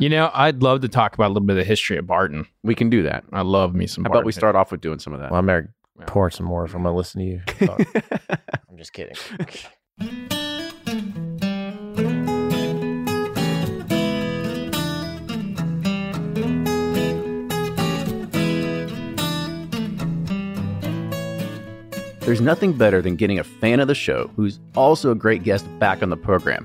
You know, I'd love to talk about a little bit of the history of Barton. We can do that. I love me some How Barton. about we start off with doing some of that? Well, I'm gonna Yeah. pour some more if I'm gonna listen to you. talk. I'm just kidding. There's nothing better than getting a fan of the show who's also a great guest back on the program.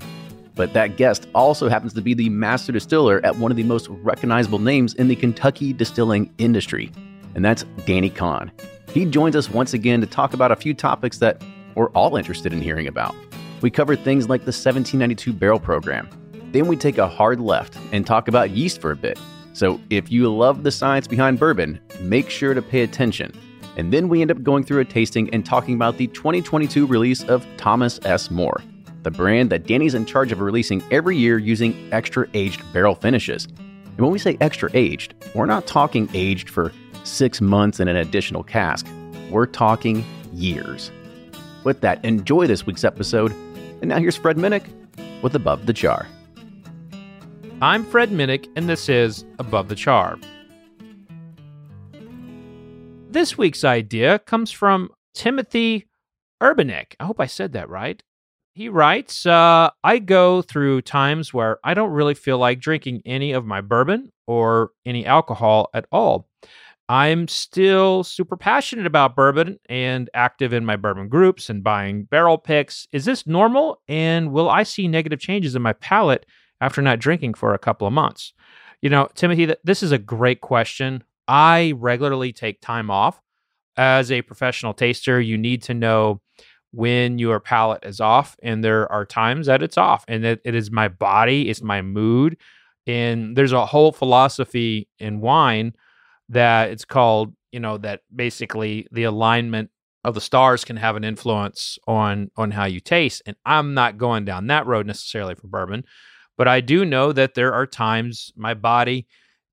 But that guest also happens to be the master distiller at one of the most recognizable names in the Kentucky distilling industry, and that's Danny Kahn. He joins us once again to talk about a few topics that we're all interested in hearing about. We cover things like the 1792 barrel program. Then we take a hard left and talk about yeast for a bit. So if you love the science behind bourbon, make sure to pay attention. And then we end up going through a tasting and talking about the 2022 release of Thomas S. Moore, the brand that Danny's in charge of releasing every year using extra aged barrel finishes. And when we say extra aged, we're not talking aged for six months in an additional cask. We're talking years. With that, enjoy this week's episode. And now here's Fred Minnick with Above the Char. I'm Fred Minnick, and this is Above the Char. This week's idea comes from Timothy Urbanek. I hope I said that right. He writes uh, I go through times where I don't really feel like drinking any of my bourbon or any alcohol at all. I'm still super passionate about bourbon and active in my bourbon groups and buying barrel picks. Is this normal? And will I see negative changes in my palate after not drinking for a couple of months? You know, Timothy, this is a great question. I regularly take time off. As a professional taster, you need to know when your palate is off, and there are times that it's off, and it, it is my body, it's my mood. And there's a whole philosophy in wine that it's called, you know, that basically the alignment of the stars can have an influence on on how you taste. And I'm not going down that road necessarily for bourbon, but I do know that there are times my body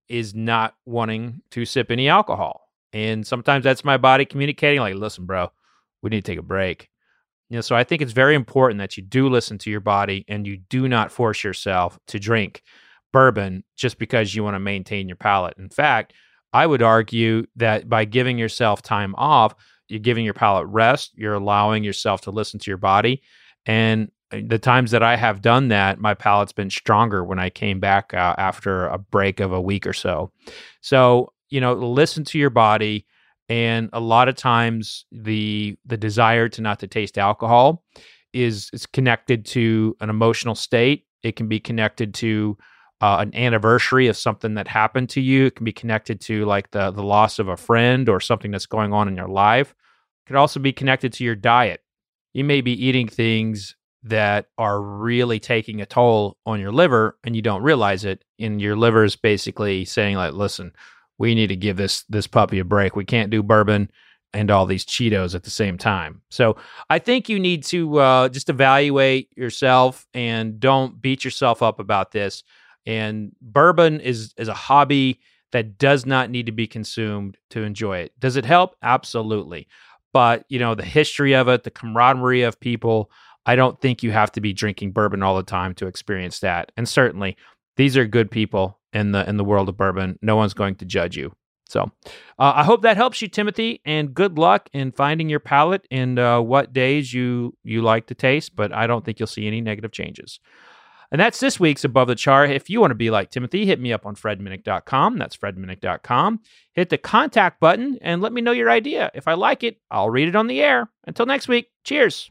is not wanting to sip any alcohol. And sometimes that's my body communicating, like, listen, bro, we need to take a break. You know, so I think it's very important that you do listen to your body and you do not force yourself to drink bourbon just because you want to maintain your palate. In fact, I would argue that by giving yourself time off, you're giving your palate rest, you're allowing yourself to listen to your body. And uh, the times that I have done that, my palate's been stronger when I came back uh, after a break of a week or so. So, you know, listen to your body. And a lot of times the the desire to not to taste alcohol is is connected to an emotional state. It can be connected to uh, an anniversary of something that happened to you. It can be connected to like the the loss of a friend or something that's going on in your life. It could also be connected to your diet. You may be eating things that are really taking a toll on your liver and you don't realize it. And your liver is basically saying, like, listen, we need to give this this puppy a break. We can't do bourbon and all these Cheetos at the same time. So I think you need to uh, just evaluate yourself and don't beat yourself up about this. And bourbon is is a hobby that does not need to be consumed to enjoy it. Does it help? Absolutely. But you know the history of it, the camaraderie of people. I don't think you have to be drinking bourbon all the time to experience that. And certainly, these are good people in the in the world of bourbon. No one's going to judge you. So, uh, I hope that helps you, Timothy, and good luck in finding your palate and uh, what days you you like to taste. But I don't think you'll see any negative changes. And that's this week's Above the Char. If you want to be like Timothy, hit me up on fredminnick.com. That's fredminnick.com. Hit the contact button and let me know your idea. If I like it, I'll read it on the air. Until next week, cheers.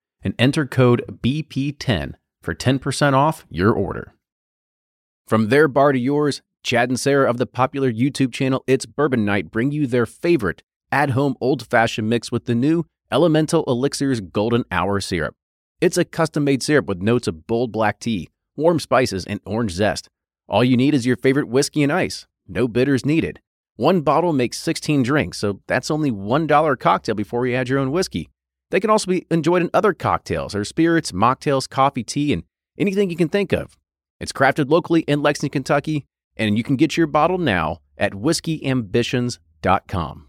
and enter code BP10 for 10% off your order. From their bar to yours, Chad and Sarah of the popular YouTube channel It's Bourbon Night bring you their favorite at home old fashioned mix with the new Elemental Elixirs Golden Hour Syrup. It's a custom made syrup with notes of bold black tea, warm spices, and orange zest. All you need is your favorite whiskey and ice. No bitters needed. One bottle makes 16 drinks, so that's only $1 a cocktail before you add your own whiskey. They can also be enjoyed in other cocktails or spirits, mocktails, coffee, tea, and anything you can think of. It's crafted locally in Lexington, Kentucky, and you can get your bottle now at whiskeyambitions.com.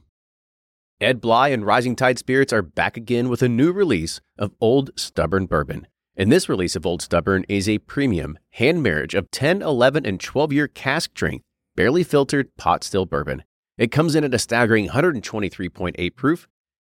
Ed Bly and Rising Tide Spirits are back again with a new release of Old Stubborn Bourbon. And this release of Old Stubborn is a premium hand marriage of 10, 11, and 12 year cask strength, barely filtered pot still bourbon. It comes in at a staggering 123.8 proof.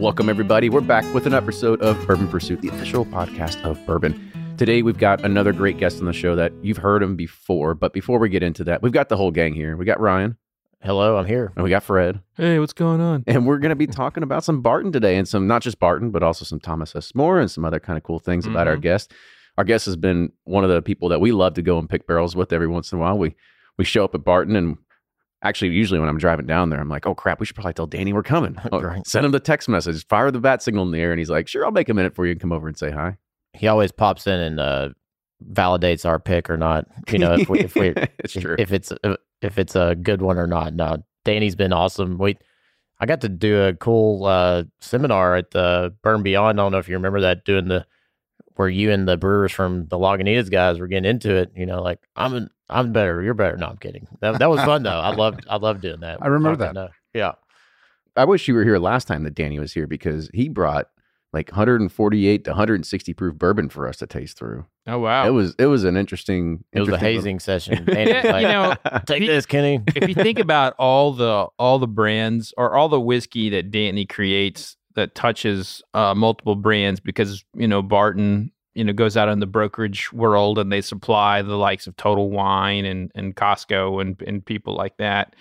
Welcome, everybody. We're back with an episode of Bourbon Pursuit, the official podcast of bourbon. Today, we've got another great guest on the show that you've heard him before. But before we get into that, we've got the whole gang here. We got Ryan Hello, I'm here. and we got Fred. Hey, what's going on? And we're going to be talking about some Barton today and some, not just Barton, but also some Thomas S. Moore and some other kind of cool things about our Mhm. guest. Our guest has been one of the people that we love to go and pick barrels with every once in a while. We, we show up at Barton and actually, usually when I'm driving down there, I'm like, oh crap, we should probably tell Danny we're coming. Oh, Right. Send him the text message, fire the bat signal in the air. And he's like, sure, I'll make a minute for you and come over and say hi. He always pops in and uh, validates our pick or not. You know, if we if we it's if, true. if it's uh, if it's a good one or not. No, Danny's been awesome. We I got to do a cool uh, seminar at the Burn Beyond. I don't know if you remember that doing the where you and the brewers from the Lagunitas guys were getting into it. You know, like I'm an, I'm better, you're better. No, I'm kidding. That, that was fun though. I loved I loved doing that. I remember Talking, uh, yeah. I wish you were here last time that Danny was here because he brought like 148 to 160 proof bourbon for us to taste through. Oh wow! It was it was an interesting. It was a interesting hazing session. Danny was Yeah, like, you know, take he- this, Kenny. if you think about all the all the brands or all the whiskey that Danny creates that touches uh, multiple brands, because you know Barton, you know, goes out in the brokerage world and they supply the likes of Total Wine and and Costco and and people like that.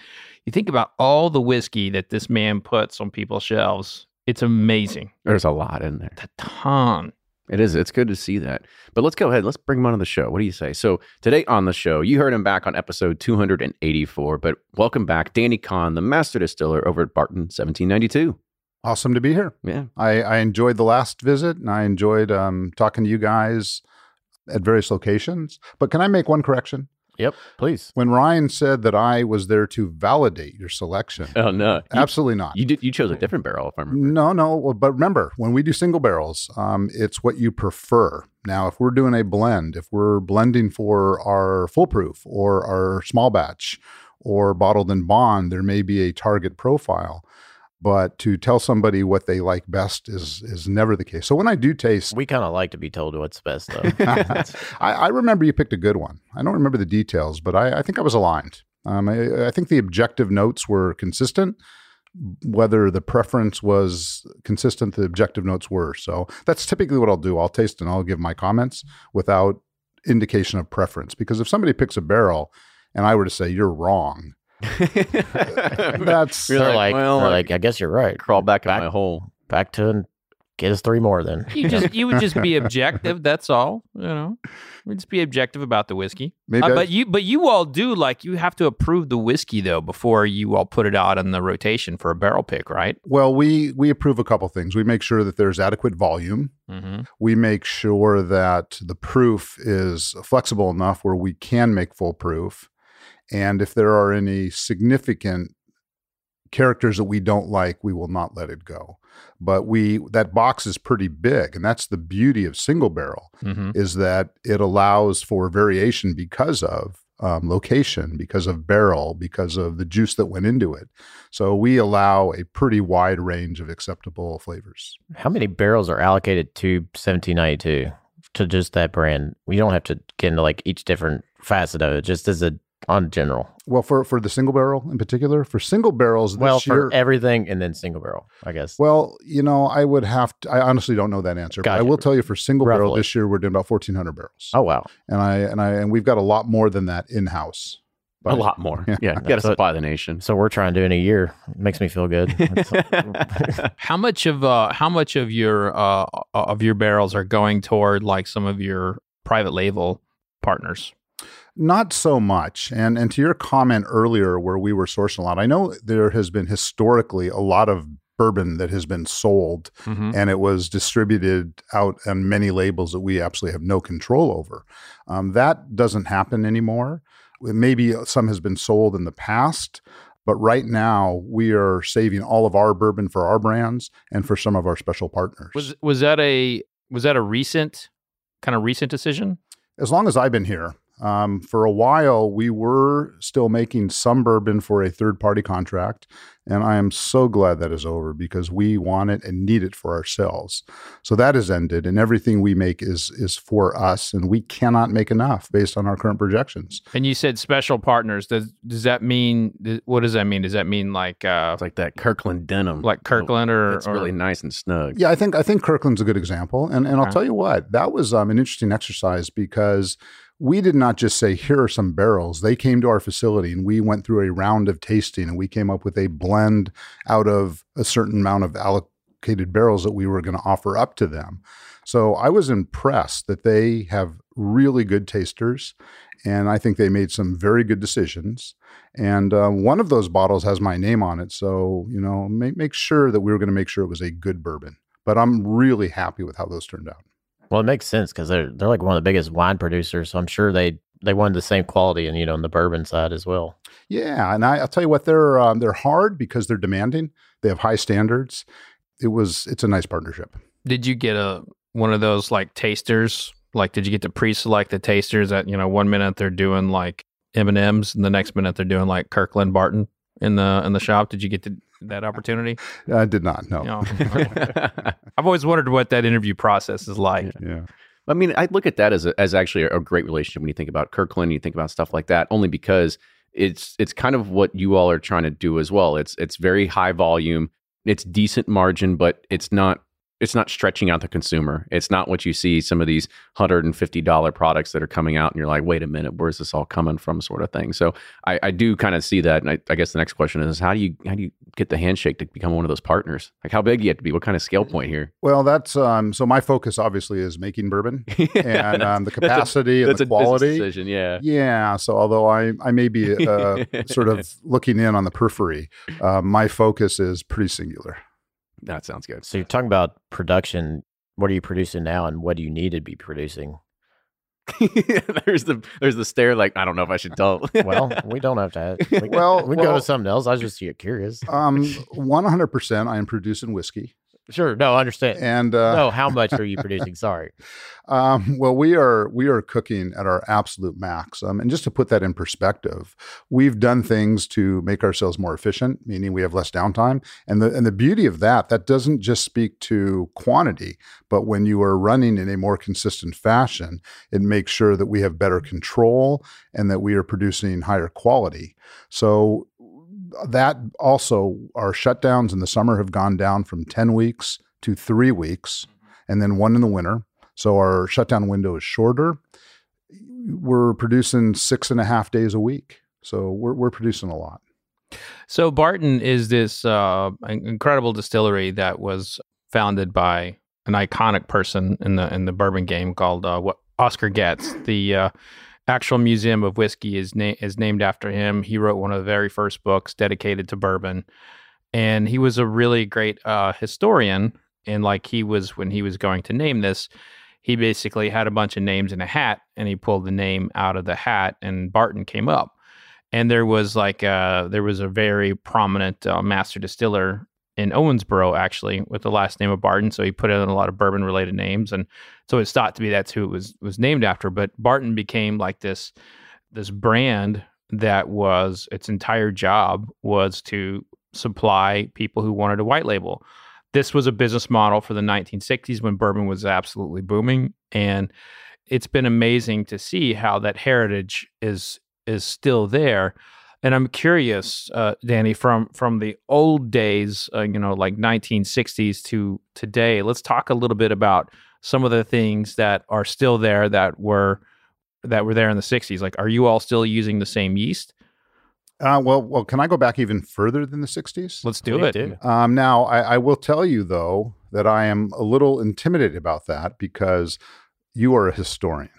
You think about all the whiskey that this man puts on people's shelves. It's amazing. There's a lot in there. A ton. It is. It's good to see that. But let's go ahead. Let's bring him on to the show. What do you say? So today on the show, you heard him back on episode 284. But welcome back, Danny Kahn, the master distiller over at Barton 1792. Awesome to be here. Yeah. I, I enjoyed the last visit and I enjoyed um, talking to you guys at various locations. But can I make one correction? Yep, please. When Ryan said that I was there to validate your selection, Oh no, you, absolutely not. you did. You chose a different barrel, if I remember. No, no. well, But remember, when we do single barrels, um, it's what you prefer. Now, if we're doing a blend, if we're blending for our foolproof or our small batch or bottled in bond, there may be a target profile. But to tell somebody what they like best is is never the case. So when I do taste, We kind of like to be told what's best, though. I, I remember you picked a good one. I don't remember the details, but I, I think I was aligned. Um, I, I think the objective notes were consistent. Whether the preference was consistent, the objective notes were. So that's typically what I'll do. I'll taste and I'll give my comments without indication of preference. Because if somebody picks a barrel and I were to say you're wrong, that's You're they're like, like, well, they're like, I guess you're right. Crawl back in Back- my hole. Back to and get us three more then. You just you would just be objective. That's all. You know, we'd just be objective about the whiskey. maybe. Uh, but you but you all do like you have to approve the whiskey though before you all put it out in the rotation for a barrel pick, right? well, we we approve a couple things. We make sure that there's adequate volume. Mm-hmm. we make sure that the proof is flexible enough where we can make full proof. And if there are any significant characters that we don't like, we will not let it go. But we that box is pretty big, and that's the beauty of single barrel Mm-hmm. is that it allows for variation because of um, location, because of barrel, because of the juice that went into it. So we allow a pretty wide range of acceptable flavors. How many barrels are allocated to 1792 to just that brand? We don't have to get into like each different facet of it, just as a on general. Well, for for the single barrel in particular, for single barrels this Well, year, for everything and then single barrel, I guess. Well, you know, I would have to. I honestly don't know that answer. But I will tell you, for single barrel this year, we're doing about fourteen hundred barrels, oh wow, and I and I and we've got a lot more than that in house. a lot more. Yeah. Yeah, you got to supply the nation. so we're trying to do in a year. It makes me feel good. How much of uh how much of your uh of your barrels are going toward like some of your private label partners? Not so much. And and to your comment earlier, where we were sourcing a lot, I know there has been historically a lot of bourbon that has been sold Mm-hmm. and it was distributed out on many labels that we absolutely have no control over. Um, that doesn't happen anymore. Maybe some has been sold in the past, but right now we are saving all of our bourbon for our brands and for some of our special partners. Was was that a was that a recent kind of recent decision? as long as I've been here, um, for a while, we were still making some bourbon for a third party contract. And I am so glad that is over because we want it and need it for ourselves. So that is ended, and everything we make is is for us, and we cannot make enough based on our current projections. And you said special partners. Does does that mean what does that mean? Does that mean like uh It's like that Kirkland denim. like Kirkland or, It's or really nice and snug. Yeah, I think I think Kirkland's a good example, and and I'll Okay. tell you what that was um, an interesting exercise because we did not just say here are some barrels. They came to our facility and we went through a round of tasting, and we came up with a blend out of a certain amount of allocated barrels that we were going to offer up to them. So I was impressed that they have really good tasters, and I think they made some very good decisions. And uh, one of those bottles has my name on it, so you know, make make sure that we were going to make sure it was a good bourbon. But I'm really happy with how those turned out. Well, it makes sense because they're they're like one of the biggest wine producers. So I'm sure they they wanted the same quality and you know on the bourbon side as well. Yeah, and I, I'll tell you what, they're um, they're hard because they're demanding. They have high standards. It was it's a nice partnership. did you get a one of those like tasters? Like did you get to pre-select the tasters that, you know, one minute they're doing like M&Ms and the next minute they're doing like Kirkland Barton in the in the shop? Did you get to that opportunity? I did not know. No. I've always wondered what that interview process is like. Yeah. I mean, I look at that as a, as actually a great relationship when you think about Kirkland, you think about stuff like that, only because it's it's kind of what you all are trying to do as well. It's it's very high volume, it's decent margin, but it's not it's not stretching out the consumer. It's not what you see some of these hundred and fifty dollar products that are coming out, and you're like, wait a minute, where's this all coming from, sort of thing. So I, I do kind of see that, and I, I guess the next question is, how do you how do you get the handshake to become one of those partners? Like, how big do you have to be? What kind of scale point here? Well, that's um, so my focus obviously is making bourbon and um, the That's a- capacity and the quality. decision, yeah. Yeah. So although I I may be uh, sort of looking in on the periphery, uh, my focus is pretty singular. That sounds good. So you're talking about production. What are you producing now, and what do you need to be producing? there's the there's the stare. Like I don't know if I should tell. Well, we don't have to. We, Well, we can go to something else. I was just get curious. Um, 100%. I am producing whiskey, Sure. No, I understand. and uh, no, how much are you producing? Sorry. Um, well, we are we are cooking at our absolute max. Um, and just to put that in perspective, we've done things to make ourselves more efficient, meaning we have less downtime. And the and the beauty of that, that doesn't just speak to quantity, but when you are running in a more consistent fashion, it makes sure that we have better control and that we are producing higher quality. So that also our shutdowns in the summer have gone down from 10 weeks to three weeks and then one in the winter so our shutdown window is shorter. We're producing six and a half days a week. So we're, we're producing a lot. So Barton is this uh, incredible distillery that was founded by an iconic person in the in the bourbon game called uh, what Oscar Getz. The uh, actual museum of whiskey is na- is named after him. He wrote one of the very first books dedicated to bourbon, and he was a really great uh, historian. And like he was when he was going to name this, he basically had a bunch of names in a hat, and he pulled the name out of the hat, and Barton came up. and there was like uh there was a very prominent uh, master distiller in Owensboro actually with the last name of Barton. So he put in a lot of bourbon related names, and so it's thought to be that's who it was was named after. But Barton became like this this brand that was its entire job was to supply people who wanted a white label. This was a business model for the 1960s when bourbon was absolutely booming, and it's been amazing to see how that heritage is is still there. And I'm curious, uh, Danny, from from the old days, uh, you know, like 1960s to today. Let's talk a little bit about some of the things that are still there that were that were there in the 60s. Like, are you all still using the same yeast? Uh, well, well, can I go back even further than the 60s? Let's do Please it. Um, now, I, I will tell you, though, that I am a little intimidated about that because you are a historian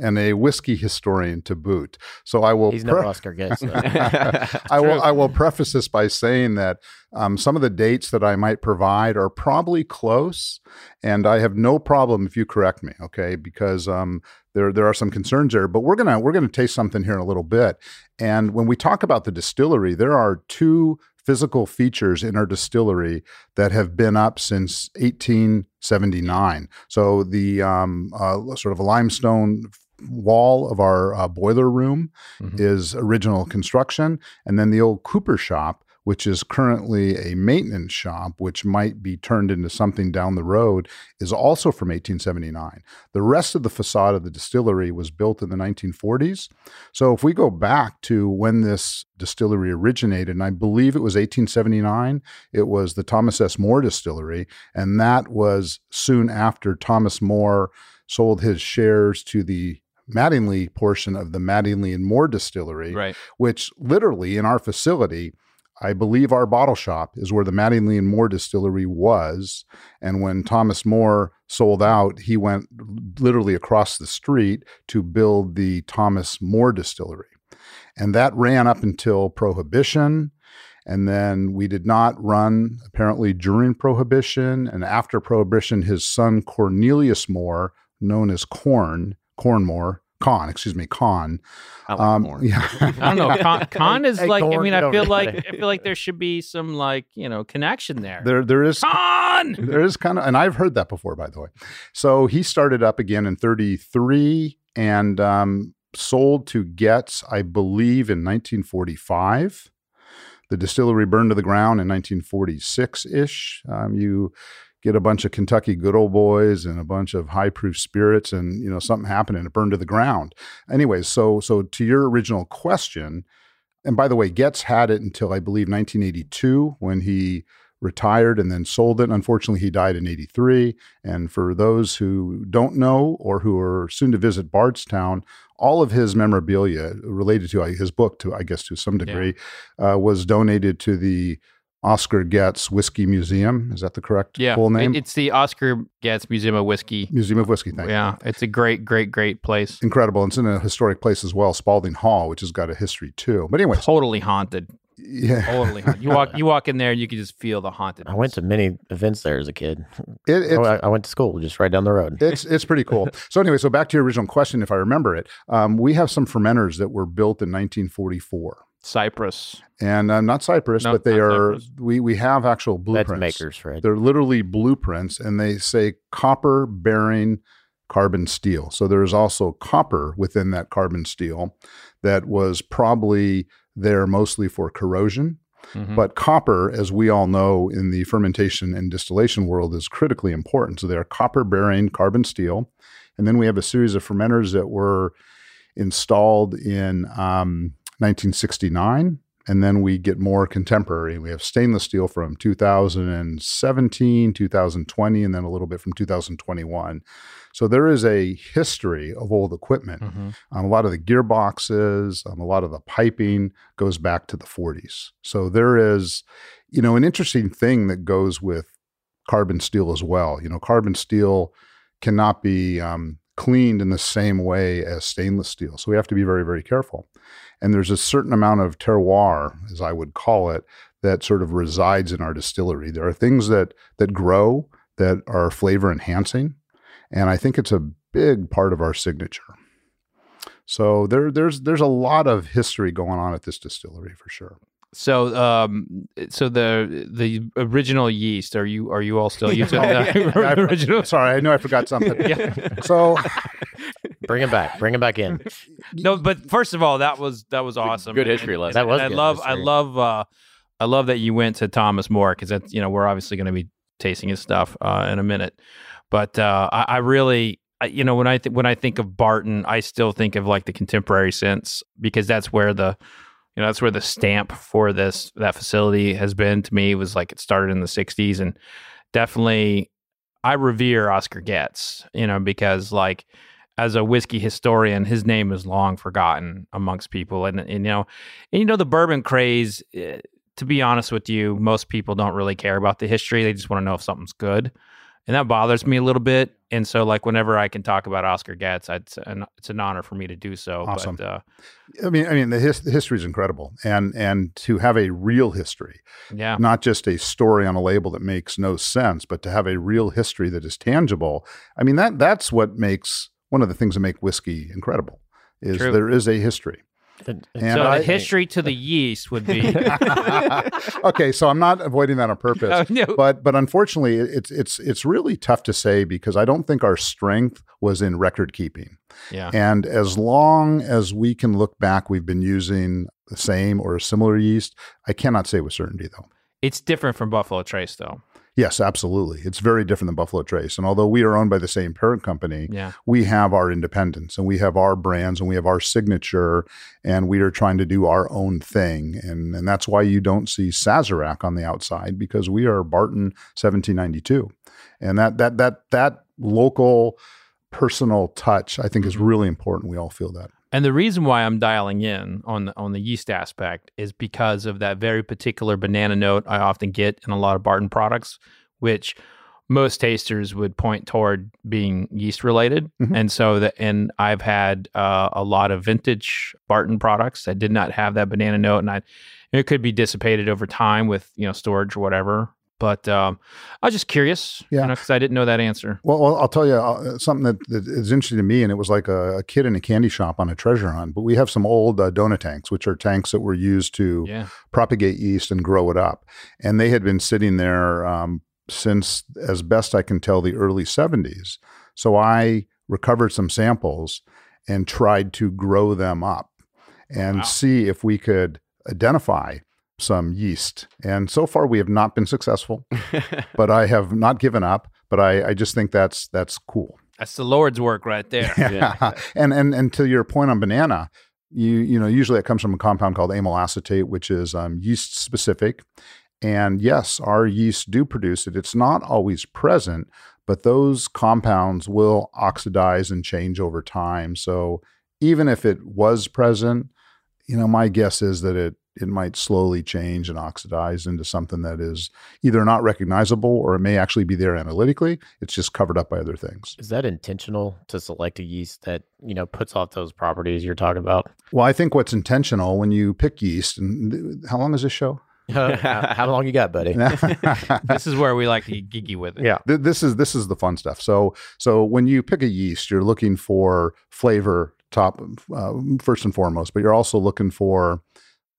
and a whiskey historian to boot. So I will. He's no pre- Oscar Getz. I will. I will preface this by saying that um, some of the dates that I might provide are probably close, and I have no problem if you correct me. Okay, because um, there there are some concerns there. But we're gonna we're gonna taste something here in a little bit. And when we talk about the distillery, there are two physical features in our distillery that have been up since 1879. So the um, uh, sort of a limestone wall of our uh, boiler room Mhm. is original construction, and then the old Cooper shop, which is currently a maintenance shop, which might be turned into something down the road, is also from 1879. The rest of the facade of the distillery was built in the 1940s. So if we go back to when this distillery originated, and I believe it was 1879, it was the Thomas S. Moore Distillery, and that was soon after Thomas Moore sold his shares to the Mattingly portion of the Mattingly and Moore Distillery, Right. which literally in our facility, I believe our bottle shop is where the Mattingly and Moore distillery was. And when Thomas Moore sold out, he went literally across the street to build the Thomas Moore distillery. And that ran up until Prohibition. And then we did not run apparently during Prohibition. And after Prohibition, his son Cornelius Moore, known as Corn, Cornmore, Con, excuse me, Con. I like Um, corn. yeah. I don't know. Con, con is Hey, like. I mean, I feel there. like I feel like there should be some like you know connection there. there, there is Con. there is kind of, and I've heard that before, by the way. So he started up again in 33 and um, sold to Getz, I believe, in 1945. The distillery burned to the ground in 1946 ish. Um, you get a bunch of Kentucky good old boys and a bunch of high proof spirits, and you know something happened and it burned to the ground. Anyways, so so to your original question, and by the way, Getz had it until I believe 1982 when he retired and then sold it. Unfortunately, he died in 83. And for those who don't know or who are soon to visit Bardstown, all of his memorabilia related to uh, his book, to I guess to some degree, uh, was donated to the Oscar Getz Whiskey Museum. Is that the correct Yeah, full name? it- it's the Oscar Getz Museum of Whiskey. Museum of Whiskey. Thank you. Yeah, it's a great, great, great place. Incredible. It's in a historic place as well, Spalding Hall, which has got a history too. But anyway. Totally haunted. yeah, Totally. haunted. You walk. You walk in there, and you can just feel the haunted. I went to many events there as a kid. it, it's, Oh, I, I went to school just right down the road. it's it's pretty cool. So anyway, so back to your original question, if I remember it, um, we have some fermenters that were built in 1944, Cypress. and uh, not Cypress, No, but they are Cypress. we we have actual That's blueprints. makers, Fred. They're literally blueprints, and they say copper bearing carbon steel. So there is also copper within that carbon steel that was probably there mostly for corrosion. Mhm. But copper, as we all know in the fermentation and distillation world, is critically important. So they are copper bearing carbon steel. And then we have a series of fermenters that were installed in um, 1969. And then we get more contemporary. We have stainless steel from 2017, 2020, and then a little bit from 2021. So there is a history of old equipment. Mhm. Um, a lot of the gearboxes, um, a lot of the piping goes back to the 40s. So there is, you know, an interesting thing that goes with carbon steel as well. You know, carbon steel cannot be um, cleaned in the same way as stainless steel. So we have to be very, very careful. And there's a certain amount of terroir, as I would call it, that sort of resides in our distillery. There are things that that grow that are flavor enhancing, and I think it's a big part of our signature. So there there's there's a lot of history going on at this distillery for sure. So, um, so the the original yeast. Are you are you all still using Oh, the original? Sorry, I know I forgot something. Yeah. So Bring him back. Bring him back in. No, but first of all, that was that was awesome. good history And- lesson. That was I good love I love uh, I love that you went to Thomas Moore because that's you know we're obviously going to be tasting his stuff uh, in a minute, but uh, I, I really. I- You know, when I th- when I think of Barton, I still think of like the contemporary sense because that's where the, you know, that's where the stamp for this that facility has been to me. It was like it started in the '60s, and definitely, I revere Oscar Getz. You know, because like as a whiskey historian, his name is long forgotten amongst people, and, and you know, and you know the bourbon craze. eh, to be honest with you, most people don't really care about the history; they just want to know if something's good, and that bothers me a little bit. And so, like, whenever I can talk about Oscar Getz, it's an it's an honor for me to do so. Awesome. But, uh, I mean, I mean, the, his, the history is incredible, and and to have a real history, yeah, not just a story on a label that makes no sense, but to have a real history that is tangible. I mean, that that's what makes one of the things that make whiskey incredible. Is True. there is a history. And- And so I- the history to the yeast would be. okay, so I'm not avoiding that on purpose. Oh, no. but but unfortunately it's it's it's really tough to say because I don't think our strength was in record keeping. yeah, And as long as we can look back, we've been using the same or a similar yeast. I cannot say with certainty though. it's different from Buffalo Trace, though. Yes, absolutely. It's very different than Buffalo Trace. And although we are owned by the same parent company, Yeah, we have our independence and we have our brands and we have our signature and we are trying to do our own thing. And, and that's why you don't see Sazerac on the outside because we are Barton 1792. And that, that, that, that local personal touch, I think is mm-hmm. really important. We all feel that. And the reason why I'm dialing in on the, on the yeast aspect is because of that very particular banana note I often get in a lot of Barton products, which most tasters would point toward being yeast related. Mhm. And so that, and I've had uh, a lot of vintage Barton products that did not have that banana note, and I it could be dissipated over time with you know storage or whatever. But um, I was just curious, Yeah. because I didn't know that answer. Well, I'll- I'll tell you uh, something that, that is interesting to me, and it was like a, a kid in a candy shop on a treasure hunt. But we have some old uh, donut tanks, which are tanks that were used to Yeah, propagate yeast and grow it up. And they had been sitting there um, since, as best I can tell, the early 70s. So I recovered some samples and tried to grow them up and Wow. see if we could identify some yeast. And so far, we have not been successful, but I have not given up. But I, I just think that's that's cool. that's the Lord's work right there. Yeah. and and and to your point on banana, you you know usually it comes from a compound called amyl acetate, which is um, yeast specific. And yes, our yeasts do produce it. It's not always present, but those compounds will oxidize and change over time. So even if it was present, you know, my guess is that it it might slowly change and oxidize into something that is either not recognizable or it may actually be there analytically. It's just covered up by other things. Is that intentional to select a yeast that, you know, puts off those properties you're talking about? Well, I think what's intentional when you pick yeast, and th- how long is this show? how, how long you got, buddy? this is where we like to get geeky with it. Yeah. Th- this is this is the fun stuff. So so when you pick a yeast, you're looking for flavor top uh, first and foremost, but you're also looking for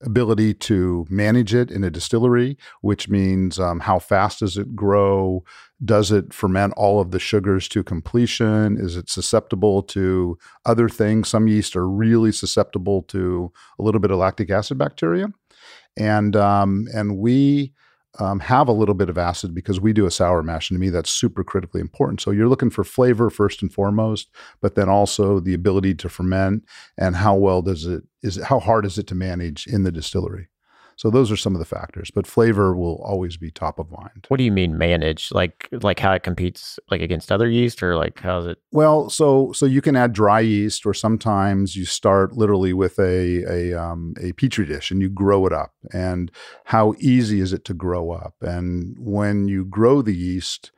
ability to manage it in a distillery, which means um, how fast does it grow? Does it ferment all of the sugars to completion? Is it susceptible to other things? Some yeast are really susceptible to a little bit of lactic acid bacteria, and um, and we um, have a little bit of acid because we do a sour mash. And to me, that's super critically important. So you're looking for flavor first and foremost, but then also the ability to ferment and how well does it is it, how hard is it to manage in the distillery. So those are some of the factors, but flavor will always be top of mind. What do you mean manage? Like like how it competes like against other yeast or like how's it Well, so so you can add dry yeast, or sometimes you start literally with a a um, a petri dish and you grow it up. And how easy is it to grow up? And when you grow the yeast,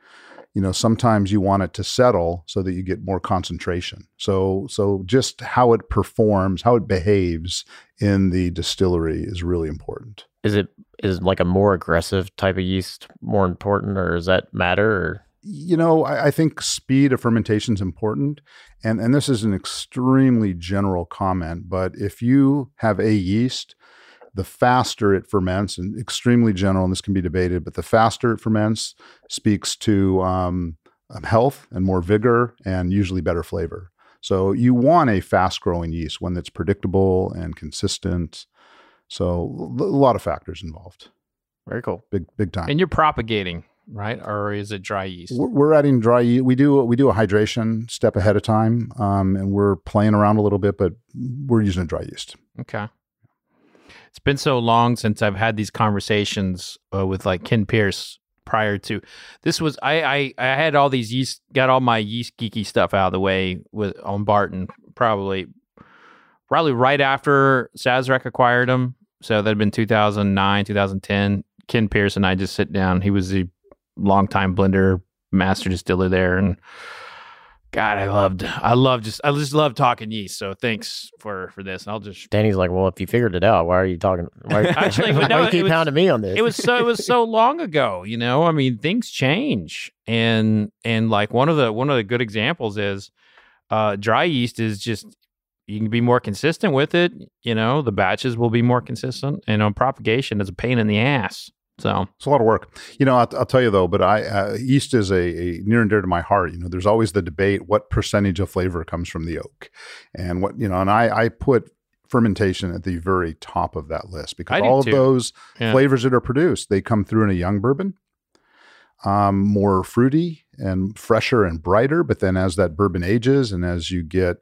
you know sometimes you want it to settle so that you get more concentration. So so just how it performs, how it behaves in the distillery is really important. is it is like a more aggressive type of yeast more important or does that matter or You know, I, I think speed of fermentation is important, and and this is an extremely general comment. But if you have a yeast, the faster it ferments, and extremely general, and this can be debated, but the faster it ferments speaks to um, health and more vigor, and usually better flavor. So you want a fast growing yeast, one that's predictable and consistent. So a lot of factors involved. Very cool. Big big time. And you're propagating, right? Or is it dry yeast? We're, we're adding dry yeast. We do we do a hydration step ahead of time, um, and we're playing around a little bit, but we're using a dry yeast. Okay. It's been so long since I've had these conversations uh, with like Ken Pierce prior to this was I, I I had all these yeast got all my yeast geeky stuff out of the way with on Barton probably probably right after Sazerac acquired him. So that'd been 2009, 2010. Ken Pierce and I just sit down. He was the longtime blender master distiller there, and God, I loved, I love just, I just love talking yeast. So thanks for for this. And I'll just. Danny's like, well, if you figured it out, why are you talking? Why, Actually, why no, you it keep was- pounding me on this? It was so, it was so long ago. You know, I mean, things change, and and like one of the one of the good examples is, uh, dry yeast is just you can be more consistent with it. You know, the batches will be more consistent, and on propagation, it's a pain in the ass. So It's a lot of work. You know, I'll, I'll tell you though, but I uh, yeast is a, a near and dear to my heart. You know, there's always the debate what percentage of flavor comes from the oak, and what you know, and I I put fermentation at the very top of that list because all of too. those Yeah. flavors that are produced they come through in a young bourbon, um, more fruity and fresher and brighter. But then as that bourbon ages and as you get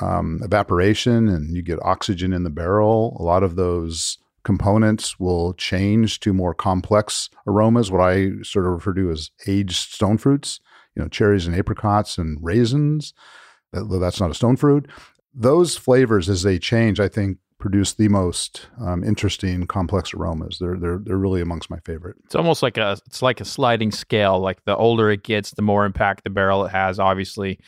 um, evaporation and you get oxygen in the barrel, a lot of those components will change to more complex aromas, what I sort of refer to as aged stone fruits, you know, cherries and apricots and raisins. Though that's not a stone fruit. Those flavors, as they change, I think produce the most um, interesting, complex aromas. They're they're they're really amongst my favorite. it's almost like a it's like a sliding scale. Like the older it gets, the more impact the barrel it has, obviously.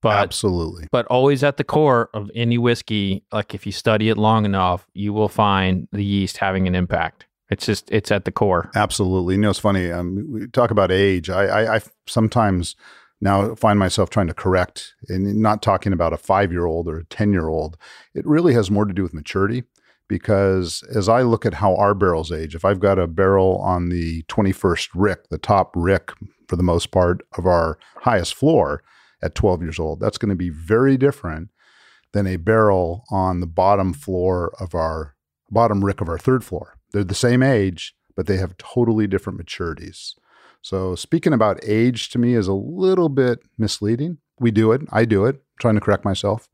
But Absolutely. but always at the core of any whiskey, like if you study it long enough, you will find the yeast having an impact. It's just it's at the core. Absolutely. You know, it's funny. Um, we talk about age. I, I, I sometimes now find myself trying to correct and not talking about a five year old or a 10 year old. It really has more to do with maturity because as I look at how our barrels age, if I've got a barrel on the 21st Rick, the top Rick for the most part of our highest floor at 12 years old, that's going to be very different than a barrel on the bottom floor of our bottom Rick of our third floor. They're the same age, but they have totally different maturities. So speaking about age to me is a little bit misleading. We do it. I do it. trying to correct myself,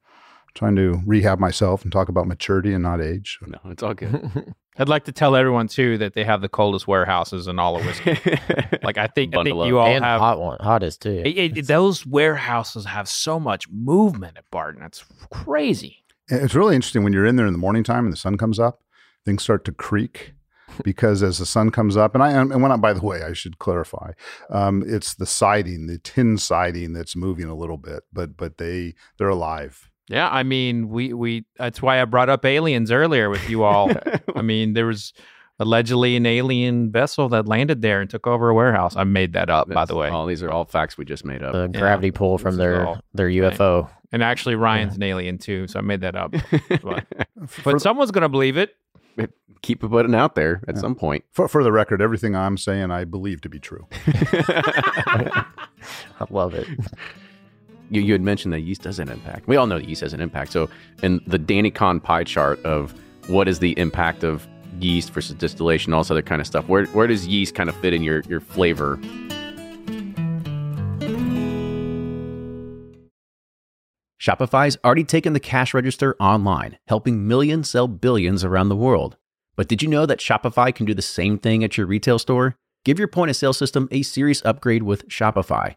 trying to rehab myself and talk about maturity and not age. No, it's all good. I'd like to tell everyone too that they have the coldest warehouses in all of whiskey. like I think I think you all and have hot one, hottest too. it- it- those warehouses have so much movement at Barton. It's crazy. It's really interesting when you're in there in the morning time and the sun comes up, things start to creak because as the sun comes up, and I and when I, by the way, I should clarify, um, it's the siding, the tin siding that's moving a little bit, but but they they're alive. Yeah, I mean, we we that's why I brought up aliens earlier with you all. I mean, there was allegedly an alien vessel that landed there and took over a warehouse. I made that up, by the way. all these are all facts we just made up. the gravity pull from is their all- their UFO. And actually, Ryan's an alien too, so I made that up. But, but someone's gonna believe it. Keep putting out there at Yeah. some point. for, for the record, everything I'm saying I believe to be true. I love it. You, you had mentioned that yeast does an impact. We all know that yeast has an impact. So, in the Danny Kahn pie chart of what is the impact of yeast versus distillation, all this other kind of stuff, where where does yeast kind of fit in your your flavor? Shopify's already taken the cash register online, helping millions sell billions around the world. But did you know that Shopify can do the same thing at your retail store? Give your point of sale system a serious upgrade with Shopify.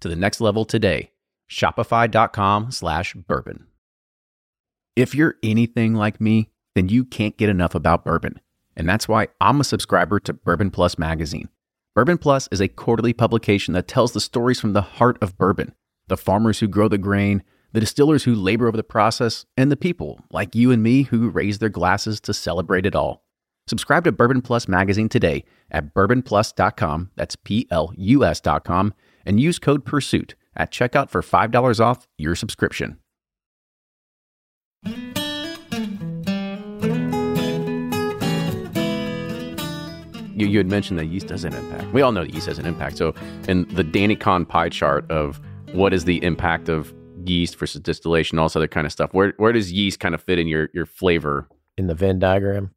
to the next level today. Shopify.com slash bourbon. If you're anything like me, then you can't get enough about bourbon. And that's why I'm a subscriber to Bourbon Plus magazine. Bourbon Plus is a quarterly publication that tells the stories from the heart of bourbon the farmers who grow the grain, the distillers who labor over the process, and the people like you and me who raise their glasses to celebrate it all. Subscribe to Bourbon Plus magazine today at bourbonplus.com, that's P L U S.com, and use code PURSUIT at checkout for $5 off your subscription. You, you had mentioned that yeast has an impact. We all know that yeast has an impact. So, in the Danny Kahn pie chart of what is the impact of yeast versus distillation, all this other kind of stuff, where where does yeast kind of fit in your your flavor? in the Venn diagram.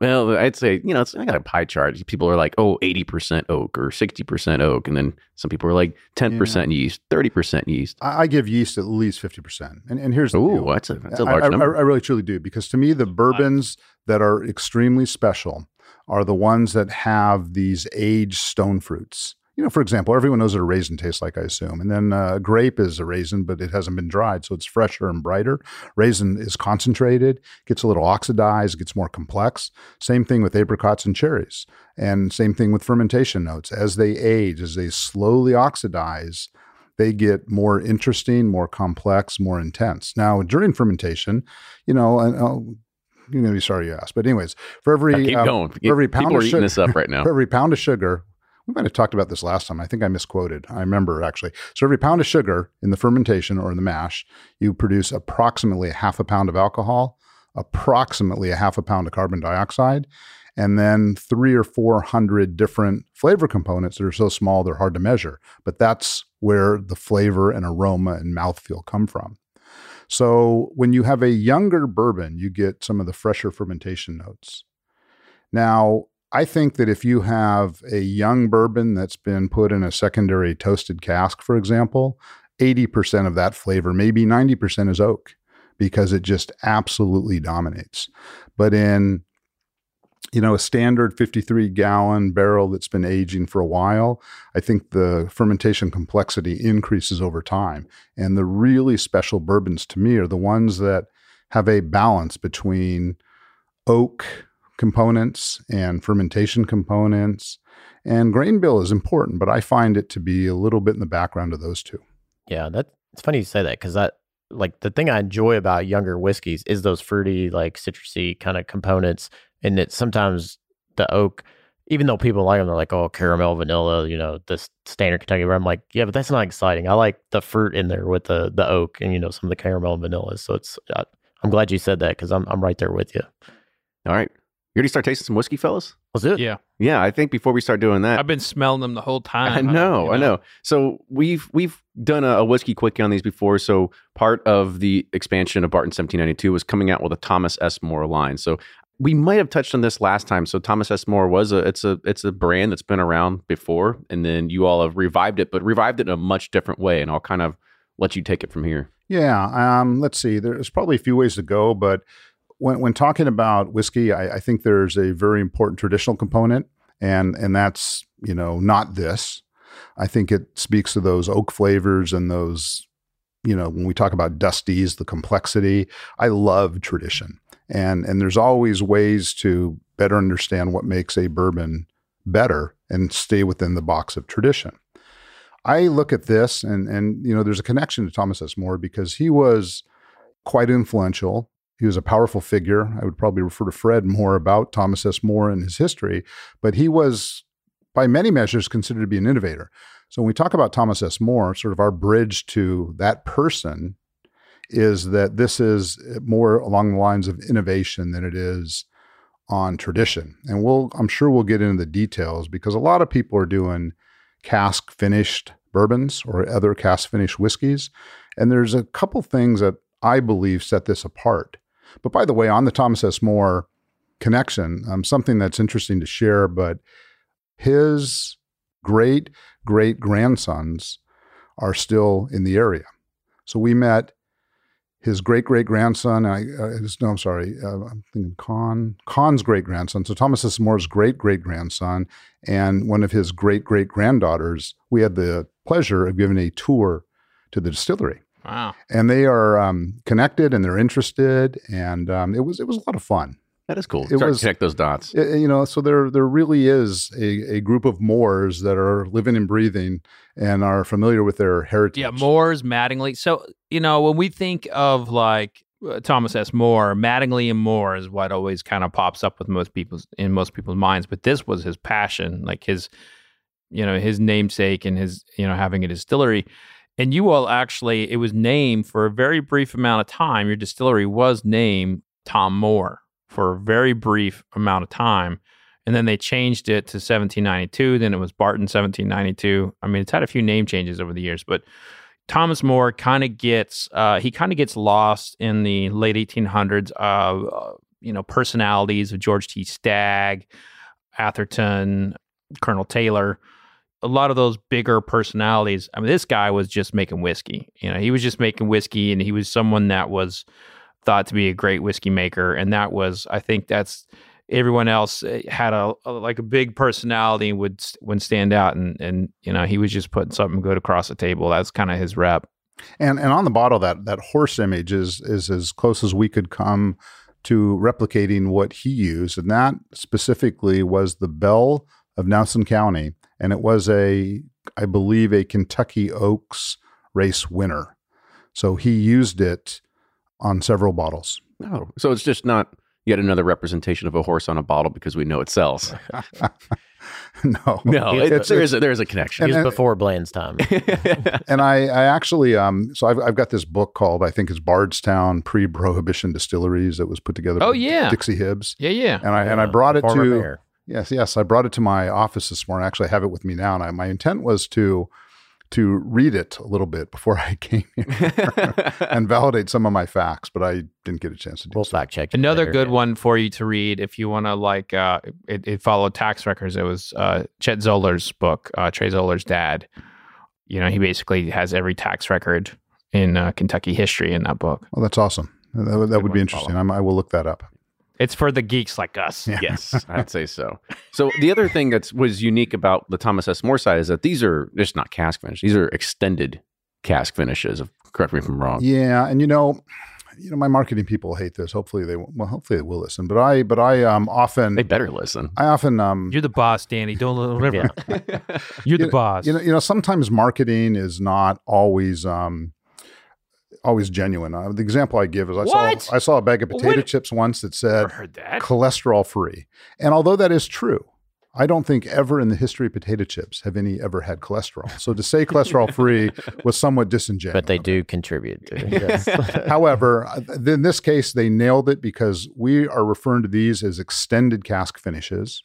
Well, I'd say, you know, it's, I got a pie chart. People are like, oh, 80% oak or 60% oak. And then some people are like 10% yeast, 30% yeast. I, I give yeast at least 50%. And, and here's the Ooh, deal. that's a, that's a large I, number. I, I really truly do because to me the bourbons that are extremely special are the ones that have these aged stone fruits. You know, for example, everyone knows what a raisin tastes like, I assume. And then uh, grape is a raisin, but it hasn't been dried, so it's fresher and brighter. Raisin is concentrated, gets a little oxidized, gets more complex. Same thing with apricots and cherries, and same thing with fermentation notes. As they age, as they slowly oxidize, they get more interesting, more complex, more intense. Now, during fermentation, you know, and I'll, you're going to be sorry you asked, but anyways, for every going. for every pound People of sugar, this up right now. for every pound of sugar, we might have talked about this last time. I think I misquoted. I remember actually. So every pound of sugar in the fermentation or in the mash, you produce approximately a half a pound of alcohol, approximately a half a pound of carbon dioxide, and then three or four hundred different flavor components that are so small they're hard to measure. But that's where the flavor and aroma and mouthfeel come from. So when you have a younger bourbon, you get some of the fresher fermentation notes. Now, I think that if you have a young bourbon that's been put in a secondary toasted cask, for example, 80% of that flavor, maybe 90% is oak because it just absolutely dominates. But in you know, a standard 53 gallon barrel that's been aging for a while, I think the fermentation complexity increases over time. And the really special bourbons to me are the ones that have a balance between oak components and fermentation components. And grain bill is important, but I find it to be a little bit in the background of those two. Yeah, that it's funny you say that because that like the thing I enjoy about younger whiskeys is those fruity, like citrusy kind of components, and that sometimes the oak, even though people like them, they're like, oh, caramel, vanilla, you know, this standard Kentucky. Where I'm like, yeah, but that's not exciting. I like the fruit in there with the the oak and you know some of the caramel and vanilla. So it's I, I'm glad you said that because I'm I'm right there with you. All right. You ready to start tasting some whiskey, fellas? Was it? Yeah. Yeah, I think before we start doing that, I've been smelling them the whole time. I know, you I know. So we've we've done a, a whiskey quickie on these before. So part of the expansion of Barton 1792 was coming out with a Thomas S. Moore line. So we might have touched on this last time. So Thomas S. Moore was a it's a it's a brand that's been around before, and then you all have revived it, but revived it in a much different way. And I'll kind of let you take it from here. Yeah, um, let's see. There's probably a few ways to go, but when, when talking about whiskey, I, I think there's a very important traditional component, and and that's you know not this. I think it speaks to those oak flavors and those, you know, when we talk about dusties, the complexity. I love tradition, and and there's always ways to better understand what makes a bourbon better and stay within the box of tradition. I look at this and and you know there's a connection to Thomas S. Moore because he was quite influential. He was a powerful figure. I would probably refer to Fred more about Thomas S. Moore and his history, but he was by many measures considered to be an innovator. So when we talk about Thomas S. Moore, sort of our bridge to that person is that this is more along the lines of innovation than it is on tradition. And we'll I'm sure we'll get into the details because a lot of people are doing cask finished bourbons or other cask finished whiskeys. And there's a couple things that I believe set this apart. But by the way, on the Thomas S. Moore connection, um, something that's interesting to share, but his great great grandsons are still in the area. So we met his great great grandson. I uh, no, I'm sorry, uh, I'm thinking Con Con's great grandson. So Thomas S. Moore's great great grandson and one of his great great granddaughters. We had the pleasure of giving a tour to the distillery. Wow. And they are um, connected and they're interested, and um, it was it was a lot of fun. That is cool. It Start was- to connect those dots. I- you know, so there there really is a, a group of Moores that are living and breathing and are familiar with their heritage. Yeah, Moore's Mattingly. So you know when we think of like uh, Thomas S. Moore, Mattingly and Moore is what always kind of pops up with most people's in most people's minds. But this was his passion, like his, you know, his namesake and his you know having a distillery. And you all actually, it was named for a very brief amount of time. Your distillery was named Tom Moore for a very brief amount of time. And then they changed it to 1792. Then it was Barton 1792. I mean, it's had a few name changes over the years, but Thomas Moore kind of gets uh, he kind of gets lost in the late 1800s. Uh, you know, personalities of George T. Stagg, Atherton, Colonel Taylor. A lot of those bigger personalities. I mean, this guy was just making whiskey. You know, he was just making whiskey, and he was someone that was thought to be a great whiskey maker, and that was, I think, that's everyone else uh, had a, a like a big personality would would stand out, and and you know, he was just putting something good across the table. That's kind of his rep. And and on the bottle, that that horse image is is as close as we could come to replicating what he used, and that specifically was the Belle of Nelson County, and it was a I believe a Kentucky Oaks race winner. So he used it on several bottles. Oh, so it's just not yet another representation of a horse on a bottle because we know it sells. no, No, it, it's- there is a, there is a connection. He was And- before Bland's time. and I, I actually, um, so I've, I've got this book called, I think it's Bardstown Pre-Prohibition Distilleries that was put together. Oh, by yeah. Dixie Hibbs, Yeah, yeah. and I and I brought it former to mayor. Yes, yes, I brought it to my office this morning. Actually, I have it with me now, and I, my intent was to to read it a little bit before I came here and validate some of my facts, but I didn't get a chance to do We'll so. fact check. Another later. good one for you to read if you want to like uh it, it followed tax records. It was uh Chet Zoeller's book, uh Trey Zoeller's dad. You know, he basically has every tax record in uh, Kentucky history in that book. Well, that's awesome. That, would- that would be interesting. I'm, I will look that up. It's for the geeks like us. Yeah. yes, I'd say so. So the other thing that was unique about the Thomas S. Moore side is that these are just not cask finish; these are extended cask finishes. Correct me if I'm wrong. Yeah, and you know, you know, my marketing people hate this. Hopefully they will- well, hopefully they will listen. But I, but I um often, They better listen. I often um You're the boss, Danny. Don't let Yeah. You're the You- boss. you know, you know, sometimes marketing is not always um always genuine. Uh, the example I give is I What? saw I saw a bag of potato What? chips once that said that. cholesterol free, and although that is true. I don't think ever in the history of potato chips have any ever had cholesterol. So to say cholesterol free was somewhat disingenuous. but they do contribute to it. Yes. However, uh, in this case, they nailed it because we are referring to these as extended cask finishes.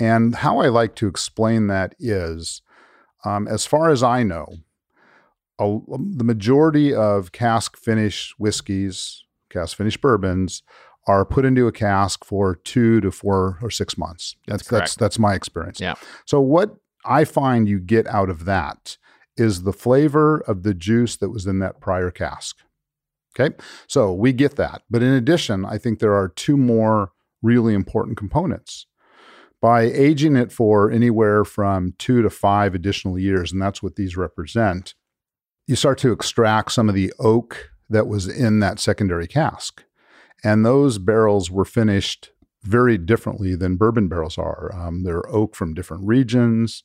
And how I like to explain that is, um, as far as I know, a, the majority of cask finish whiskeys, cask finish bourbons, are put into a cask for two to four or six months. That's That's that's, correct. that's my experience. Yeah. So what I find you get out of that is the flavor of the juice that was in that prior cask. Okay. So we get that. But in addition, I think there are two more really important components. By aging it for anywhere from two to five additional years, and that's what these represent, you start to extract some of the oak that was in that secondary cask. And those barrels were finished very differently than bourbon barrels are. Um, they're oak from different regions,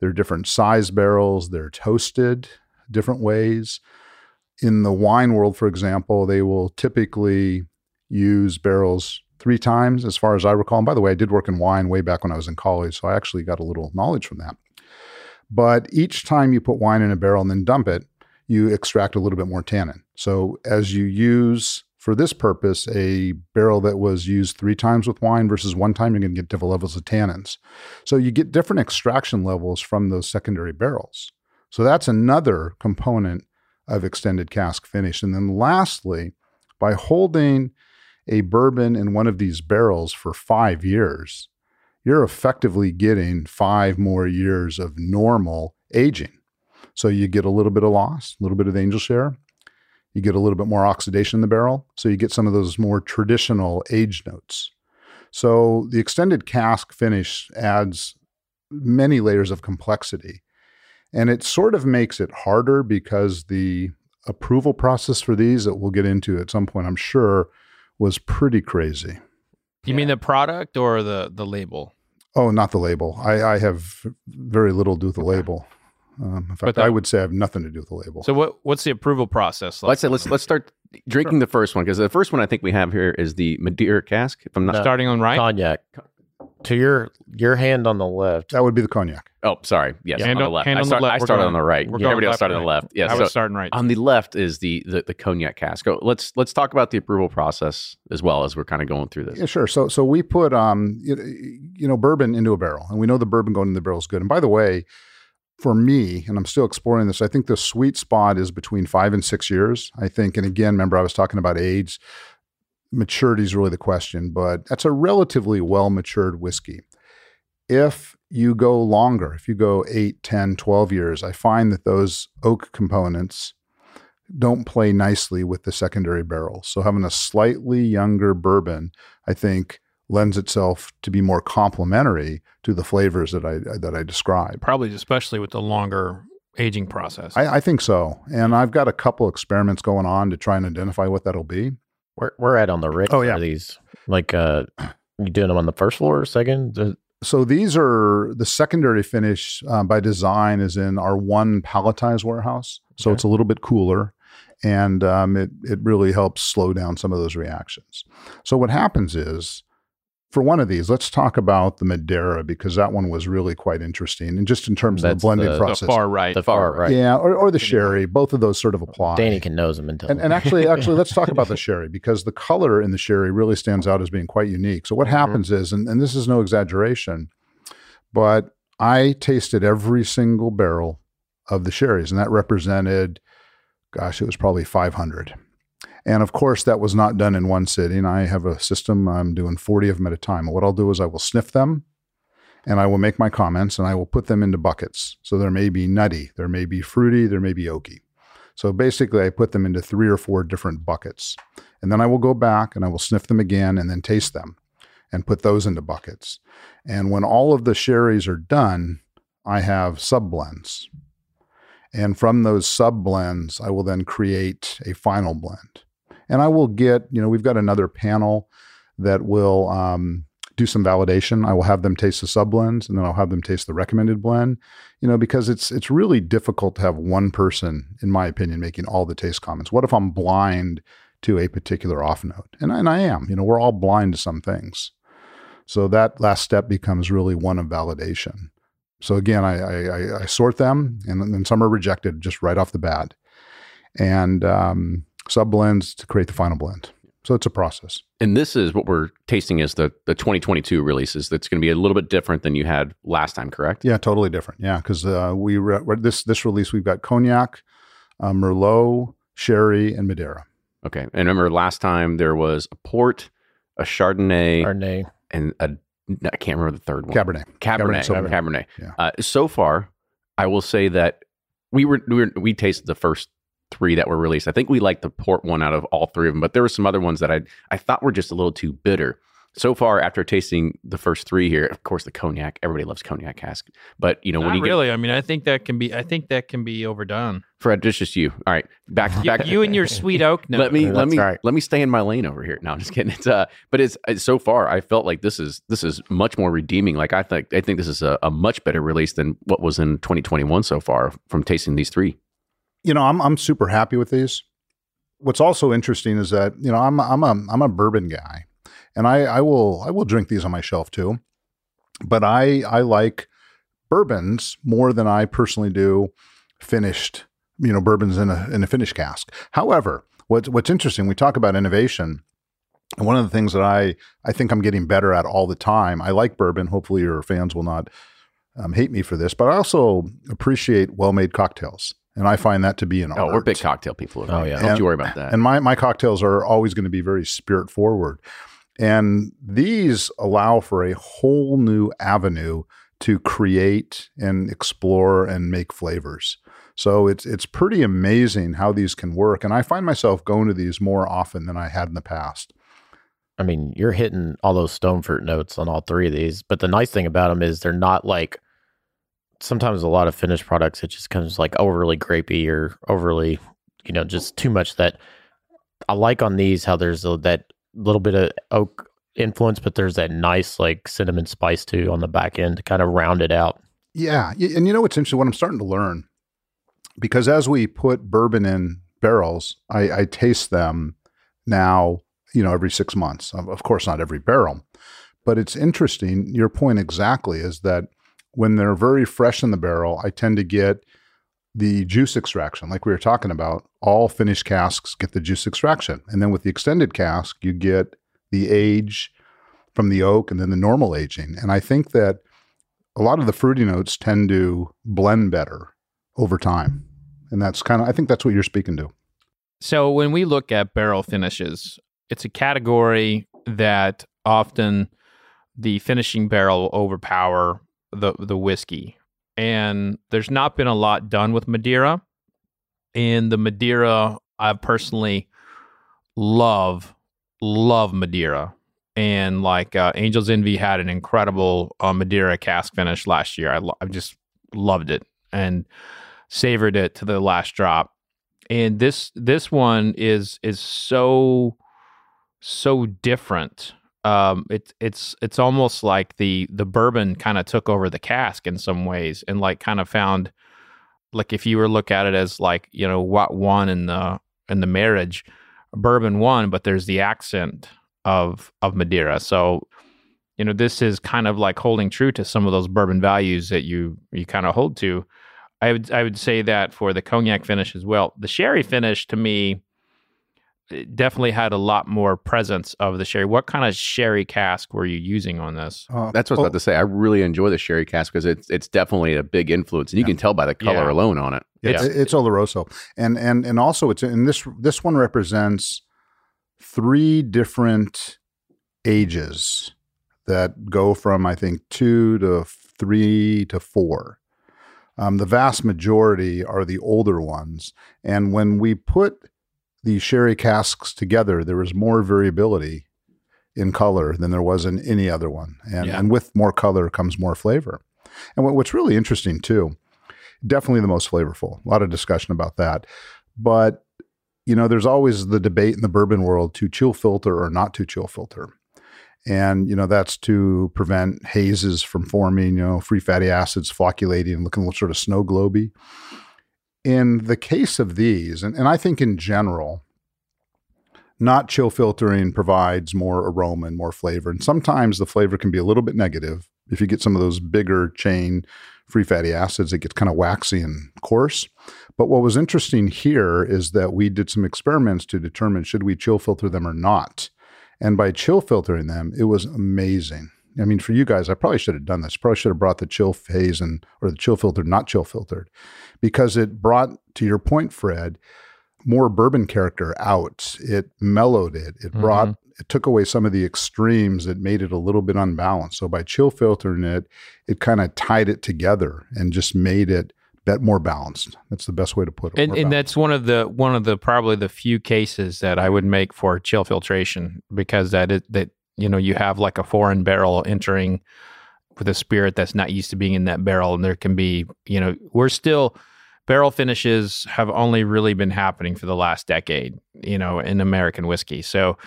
they're different size barrels, they're toasted different ways. In the wine world, for example, they will typically use barrels three times, as far as I recall. And by the way, I did work in wine way back when I was in college, so I actually got a little knowledge from that. But each time you put wine in a barrel and then dump it, you extract a little bit more tannin. So as you use for this purpose a barrel that was used three times with wine versus one time, you're going to get different levels of tannins. So you get different extraction levels from those secondary barrels. So that's another component of extended cask finish. And then lastly, by holding a bourbon in one of these barrels for five years, you're effectively getting five more years of normal aging. So you get a little bit of loss, a little bit of angel share. You get a little bit more oxidation in the barrel. So you get some of those more traditional age notes. So the extended cask finish adds many layers of complexity. And it sort of makes it harder because the approval process for these that we'll get into at some point, I'm sure, was pretty crazy. You mean the product or the the label? Oh, not the label. I, I have very little to do with the label. Um, in fact, the- I would say I have nothing to do with the label. So what what's the approval process like? Let's say let's let's start drinking the first one because the first one I think we have here is the Madeira cask. If I'm not No. starting on right. Cognac. To your your hand on the left. that would be the cognac. Oh, sorry. Yes, Hand on the on- left. hand I, on the start, left. I started going- on the right. we're going Everybody else left started and on the left. Yeah. I so was starting right. on the left is the, the the cognac cask. So let's let's talk about the approval process as well as we're kind of going through this. Yeah, sure. So so we put um you, you know bourbon into a barrel, and we know the bourbon going in the barrel is good. And by the way, for me, and I'm still exploring this, I think the sweet spot is between five and six years. I think, and again, remember I was talking about age. Maturity is really the question, but that's a relatively well matured whiskey. If you go longer, if you go 8, 10, 12 years, I find that those oak components don't play nicely with the secondary barrel. So having a slightly younger bourbon, I think, lends itself to be more complementary to the flavors that I that I described. Probably especially with the longer aging process. I, I think so, and I've got a couple experiments going on to try and identify what that'll be. Where we're at on the rig. Oh, yeah. for these like uh, you doing them on the first floor or second? So these are the secondary finish uh, by design is in our one palletized warehouse, so Okay. it's a little bit cooler, and um, it it really helps slow down some of those reactions. So what happens is, for one of these, let's talk about the Madeira because that one was really quite interesting, and just in terms of the blending the- the the process, far right. the far right. yeah, or, or the sherry, both of those sort of apply. Danny can nose them and tell And, and actually, actually, let's talk about the sherry because the color in the sherry really stands out as being quite unique. So what Mm-hmm. happens is, and, and this is no exaggeration, but I tasted every single barrel of the sherries, and that represented, gosh, it was probably 500. And of course, that was not done in one sitting. I have a system. I'm doing 40 of them at a time. What I'll do is I will sniff them and I will make my comments and I will put them into buckets. So there may be nutty, there may be fruity, there may be oaky. So basically, I put them into three or four different buckets. And then I will go back and I will sniff them again and then taste them and put those into buckets. And when all of the sherries are done, I have sub blends. And from those sub blends, I will then create a final blend. And I will get, you know, we've got another panel that will um, do some validation. I will have them taste the sub blends and then I'll have them taste the recommended blend you know because it's it's really difficult to have one person in my opinion making all the taste comments. What if i'm blind to a particular off note? And, and i am you know we're all blind to some things. So that last step becomes really one of validation. So again i i, I- sort them and then some are rejected just right off the bat. And um, sub blends to create the final blend so it's a process And this is what we're tasting is the the 2022 releases. That's going to be a little bit different than you had last time, correct? Yeah, totally different. Yeah, because uh, we re- re- this this release we've got cognac, uh, merlot, sherry, and madeira. Okay. And remember last time there was a port, a Chardonnay, Chardonnay. and a I can't remember the third one. Cabernet. Cabernet. Cabernet Cabernet. Sauvignon. Yeah. Uh, so far, I will say that we were, we were we tasted the first three that were released. I think we liked the port one out of all three of them, but there were some other ones that I I thought were just a little too bitter. So far, after tasting the first three here, of course, the cognac. Everybody loves cognac cask, but you know when Not you get really. I mean, I think that can be. I think that can be overdone. Fred, it's just you. All right, back You, back. you and your sweet oak. note. let me let me right. let me stay in my lane over here. No, I'm just kidding. It's uh, but it's, it's so far I felt like this is this is much more redeeming. Like I think I think this is a, a much better release than what was in 2021 so far from tasting these three. You know, I'm I'm super happy with these. What's also interesting is that you know I'm I'm a I'm a bourbon guy, and I I will I will drink these on my shelf too, but I I like bourbons more than I personally do finished you know bourbons in a in a finished cask. However, what's what's interesting we talk about innovation. And one of the things that I I think I'm getting better at all the time. I like bourbon. Hopefully, your fans will not um, hate me for this, but I also appreciate well-made cocktails, and I find that to be an Oh, art. we're big cocktail people. over Oh, yeah. Don't And- you worry about that. And my my cocktails are always going to be very spirit forward, and these allow for a whole new avenue to create and explore and make flavors. So it's it's pretty amazing how these can work, and I find myself going to these more often than I had in the past. I mean, you're hitting all those stone fruit notes on all three of these. But the nice thing about them is they're not like sometimes a lot of finished products. It just comes like overly grapey or overly, you know, just too much. That I like on these how there's a, that little bit of oak influence, but there's that nice like cinnamon spice too on the back end to kind of round it out. Yeah, and you know what's interesting? What I'm starting to learn, because as we put bourbon in barrels, I, I taste them now. You know, every six months. Of of course, not every barrel, but it's interesting. Your point exactly is that when they're very fresh in the barrel, I tend to get the juice extraction, like we were talking about. All finished casks get the juice extraction, and then with the extended cask, you get the age from the oak, and then the normal aging. And I think that a lot of the fruity notes tend to blend better over time. And that's kind of, I think that's what you're speaking to. So when we look at barrel finishes, it's a category that often the finishing barrel will overpower the the whiskey. And there's not been a lot done with Madeira. And the Madeira, I personally love love Madeira. And like uh, Angel's Envy had an incredible uh, Madeira cask finish last year. I, lo- I just loved it and savored it to the last drop and this this one is is so so different um it's it's it's almost like the the bourbon kind of took over the cask in some ways and like kind of found like if you were look at it as like you know what won in the in the marriage bourbon won but there's the accent of of madeira so you know this is kind of like holding true to some of those bourbon values that you you kind of hold to I would I would say that for the cognac finish as well. The sherry finish to me definitely had a lot more presence of the sherry. What kind of sherry cask were you using on this? Uh, That's what I was about to say. I really enjoy the sherry cask because it's it's definitely a big influence, and you Yeah. can tell by the color Yeah. alone on it. It's, Yeah. it's Oloroso, and and and also it's and this this one represents three different ages that go from I think two to three to four. Um, the vast majority are the older ones, and when we put the sherry casks together, there was more variability in color than there was in any other one, and Yeah. and with more color comes more flavor. And what, what's really interesting too definitely the most flavorful. A lot of discussion about that. But, you know, there's always the debate in the bourbon world to chill filter or not to chill filter. And, you know, that's to prevent hazes from forming, you know, free fatty acids flocculating and looking a little sort of snow globy. In the case of these, and, and I think in general, not chill filtering provides more aroma and more flavor. And sometimes the flavor can be a little bit negative. If you get some of those bigger chain free fatty acids, it gets kind of waxy and coarse. But what was interesting here is that we did some experiments to determine should we chill filter them or not. And by chill filtering them, it was amazing. I mean, for you guys, I probably should have done this. Probably should have brought the chill phase and or the chill filter, not chill filtered, because it brought, to your point, Fred, more bourbon character out. It mellowed it. It mm-hmm. brought it took away some of the extremes that made it a little bit unbalanced. So by chill filtering it, it kind of tied it together and just made it bet more balanced. That's the best way to put it. And, and that's one of the one of the probably the few cases that I would make for chill filtration because that is that you know you have like a foreign barrel entering with a spirit that's not used to being in that barrel, and there can be you know we're still barrel finishes have only really been happening for the last decade, you know, in American whiskey. So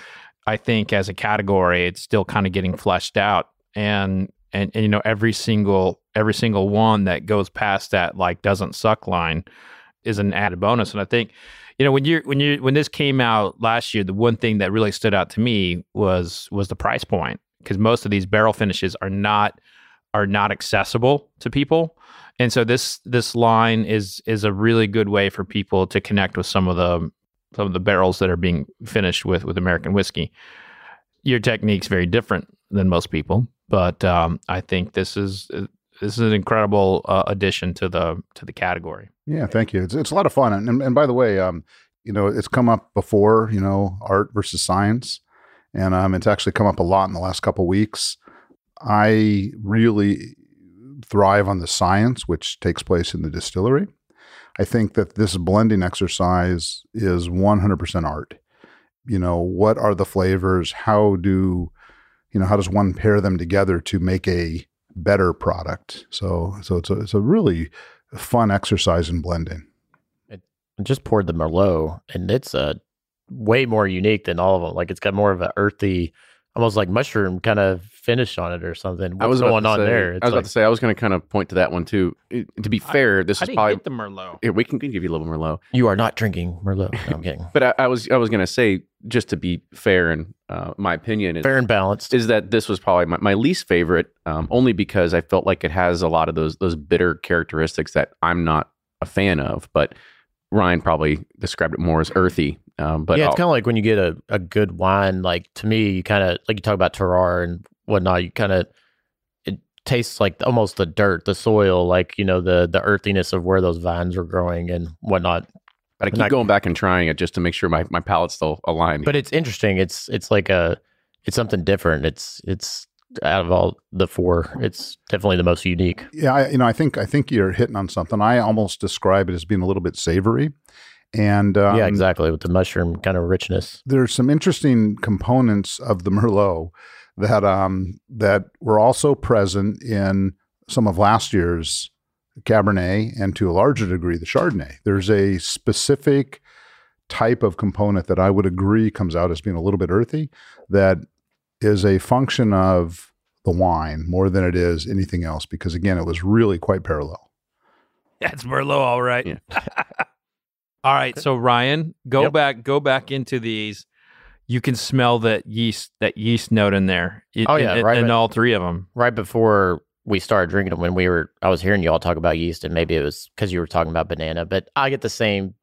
I think as a category, it's still kind of getting fleshed out, and and, and you know every single every single one that goes past that like doesn't suck line is an added bonus. And I think you know when you when you when this came out last year, the one thing that really stood out to me was was the price point because most of these barrel finishes are not are not accessible to people. And so this this line is is a really good way for people to connect with some of the some of the barrels that are being finished with with American whiskey. Your technique's very different than most people, but um, I think this is this is an incredible uh, addition to the to the category. Yeah, thank you. It's it's a lot of fun, and and, by the way, um, you know, it's come up before, you know, art versus science, and um, it's actually come up a lot in the last couple weeks. I really thrive on the science, which takes place in the distillery. I think that this blending exercise is 100% art. You know, what are the flavors? How do, you know, how does one pair them together to make a better product? So, so it's a, it's a really fun exercise in blending. I just poured the Merlot, and it's a way more unique than all of them. Like it's got more of an earthy, almost like mushroom kind of finish on it or something. What's I was going to on say- there? I was like, about to say I was going to kind of point to that one too. It- to be fair, this I is didn't probably the Merlot. we can give you a little Merlot. you are not drinking Merlot. No, I'm kidding. But I, I was I was going to say just to be fair and uh, my opinion is Fair and balanced. is that this was probably my, my least favorite, um, only because I felt like it has a lot of those those bitter characteristics that I'm not a fan of. But Ryan probably described it more as earthy. Um, but yeah, it's kind of like when you get a, a good wine. Like to me, you kind of like you talk about terroir and whatnot. You kind of it tastes like almost the dirt, the soil, like you know the the earthiness of where those vines are growing and whatnot. but I keep not- going back and trying it just to make sure my, my palate's still aligned. But it's interesting. It's it's like a it's something different. It's it's out of all the four, it's definitely the most unique. Yeah, I, you know, I think I think you're hitting on something. I almost describe it as being a little bit savory, and um, yeah, exactly with the mushroom kind of richness. there's some interesting components of the Merlot that um that were also present in some of last year's Cabernet and to a larger degree the Chardonnay. There's a specific type of component that I would agree comes out as being a little bit earthy that is a function of the wine more than it is anything else because again it was really quite parallel. That's Merlot, all right. Yeah. all right. So Ryan, go Yep. back, go back into these. You can smell that yeast, that yeast note in there. It- Oh, yeah, in, right, in but- all three of them. Right before we started drinking them, when we were, I was hearing you all talk about yeast, and maybe it was because you were talking about banana, but I get the same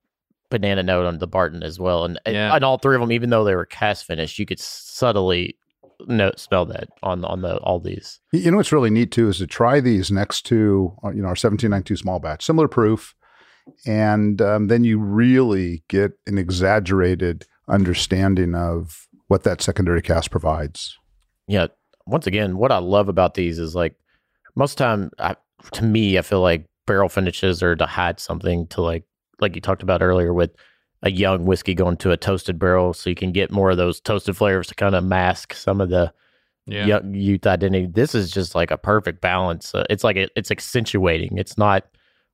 banana note on the Barton as well, and Yeah. on all three of them, even though they were cask finished, you could subtly note smell that on on the all these. You you know what's really neat too is to try these next to uh, you know our 1792 small batch, similar proof, and um, then you really get an exaggerated understanding of what that secondary cask provides. yeah once again what i love about these is like most time I, to me i feel like barrel finishes are to hide something to like like you talked about earlier with a young whiskey going to a toasted barrel so you can get more of those toasted flavors to kind of mask some of the young youth identity. This is just like a perfect balance. Uh, it's like it, it's accentuating. It's not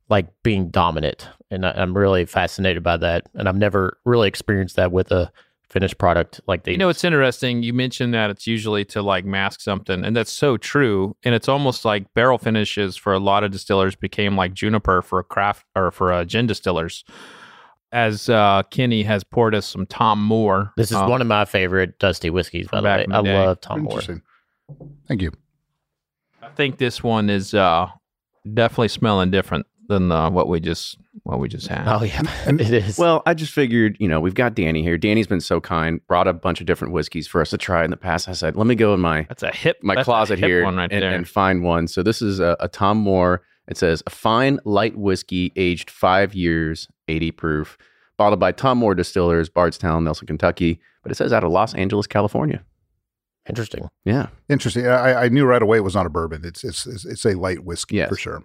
like being dominant and I, i'm really fascinated by that and i've never really experienced that with a finished product like these You know, it's interesting. You mentioned that it's usually to like mask something, and that's so true. And it's almost like barrel finishes for a lot of distillers became like juniper for a craft or for uh, gin distillers. As uh, Kenny has poured us some Tom Moore. This is uh, one of my favorite dusty whiskeys, by the way. the I day. love Tom Moore. Interesting. Thank you. I think this one is uh, definitely smelling different than uh, what we just what we just had. Oh yeah, it is. Well, I just figured, you know, we've got Danny here. Danny's been so kind, brought a bunch of different whiskeys for us to try in the past. I said, let me go in my That's a hip. my that's a closet hip here one right and, there. and find one. So this is a, a Tom Moore. It says a fine light whiskey aged five years, 80 proof, bottled by Tom Moore Distillers, Bardstown, Nelson, Kentucky. But it says out of Los Angeles, California. Interesting. Yeah. Interesting. I, I knew right away it was not a bourbon. It's it's it's, it's a light whiskey Yes. for sure.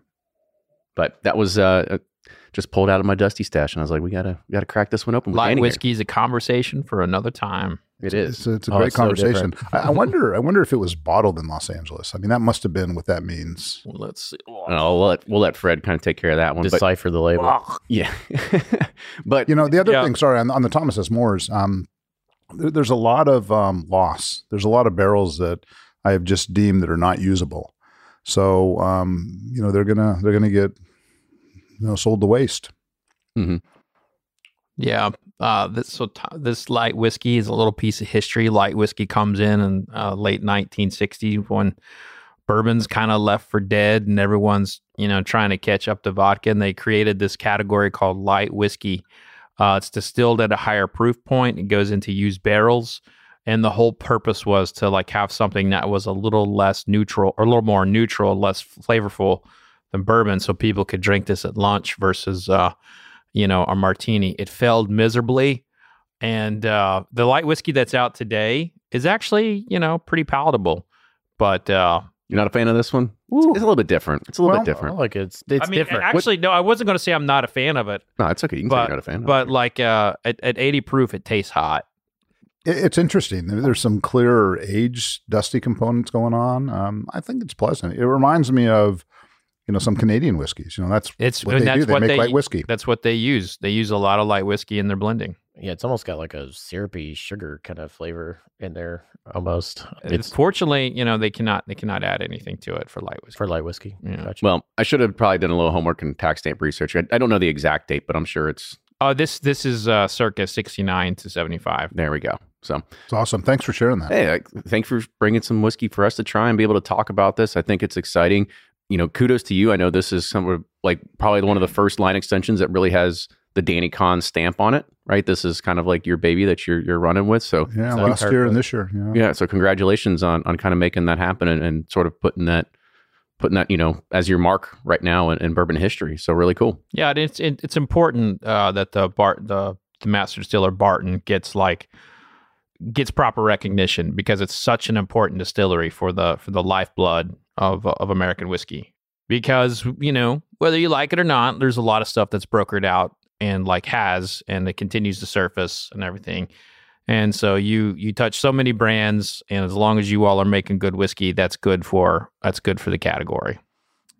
But that was uh, uh, just pulled out of my dusty stash, and I was like, we gotta we gotta crack this one open. With Light Danny here. whiskey is a conversation for another time. It is. It's a, it's a Oh, great it's conversation. different. I, I wonder. I wonder if it was bottled in Los Angeles. I mean, that must have been what that means. Well, let's see. And I'll let we'll let Fred kind of take care of that one. But Decipher the label. yeah, but You know, the other Yeah. thing. Sorry, on, on the Thomas S. Moores, um, there, there's a lot of um, loss. There's a lot of barrels that I have just deemed that are not usable. So, um, you know, they're gonna they're gonna get you know sold the waste. Yeah. Uh, this so t- this light whiskey is a little piece of history. Light whiskey comes in in uh, late 1960s when bourbon's kind of left for dead and everyone's you know trying to catch up to vodka, and they created this category called light whiskey. Uh, it's distilled at a higher proof point. It goes into used barrels. and the whole purpose was to like have something that was a little less neutral or a little more neutral, less flavorful than bourbon, so people could drink this at lunch versus, uh, you know, a martini. It failed miserably, and uh, the light whiskey that's out today is actually, you know, pretty palatable. But uh, You're not a fan of this one? It's a little bit different. It's a little Well, bit different. like it's it's I mean, different. actually, no, I wasn't going to say I'm not a fan of it, No, it's okay. You can say but you're not a fan. but like uh, at, at 80 proof, it tastes hot. It's interesting. There's some clearer age dusty components going on. Um, I think it's pleasant. It reminds me of, you know, some Canadian whiskeys. You know, that's It's what they that's do. They what make they light whiskey. That's what they use. They use a lot of light whiskey in their blending. yeah, it's almost got like a syrupy sugar kind of flavor in there almost. It's It's fortunately, you know, they cannot they cannot add anything to it for light whiskey. for light whiskey. Yeah. Gotcha. well, I should have probably done a little homework and tax stamp research. I, I don't know the exact date, but I'm sure it's Oh, this this is uh, circa 69 to 75. there. We go. So, It's awesome. Thanks for sharing that. hey, thanks for bringing some whiskey for us to try and be able to talk about this. I think it's exciting. You know, kudos to you. I know this is some of like probably one of the first line extensions that really has the Danny Kahn stamp on it, right? This is kind of like your baby that you're you're running with. So, Yeah, So last year and this year. Yeah. yeah so congratulations on on kind of making that happen and, and sort of putting that putting that you know as your mark right now in, in bourbon history so really cool Yeah, it's it, it's important uh, that the Bart the the master distiller Barton gets like gets proper recognition because it's such an important distillery for the for the lifeblood of of American whiskey. Because you know whether you like it or not, there's a lot of stuff that's brokered out and like has and it continues to surface and everything. And so you you touch so many brands, and as long as you all are making good whiskey, that's good for that's good for the category.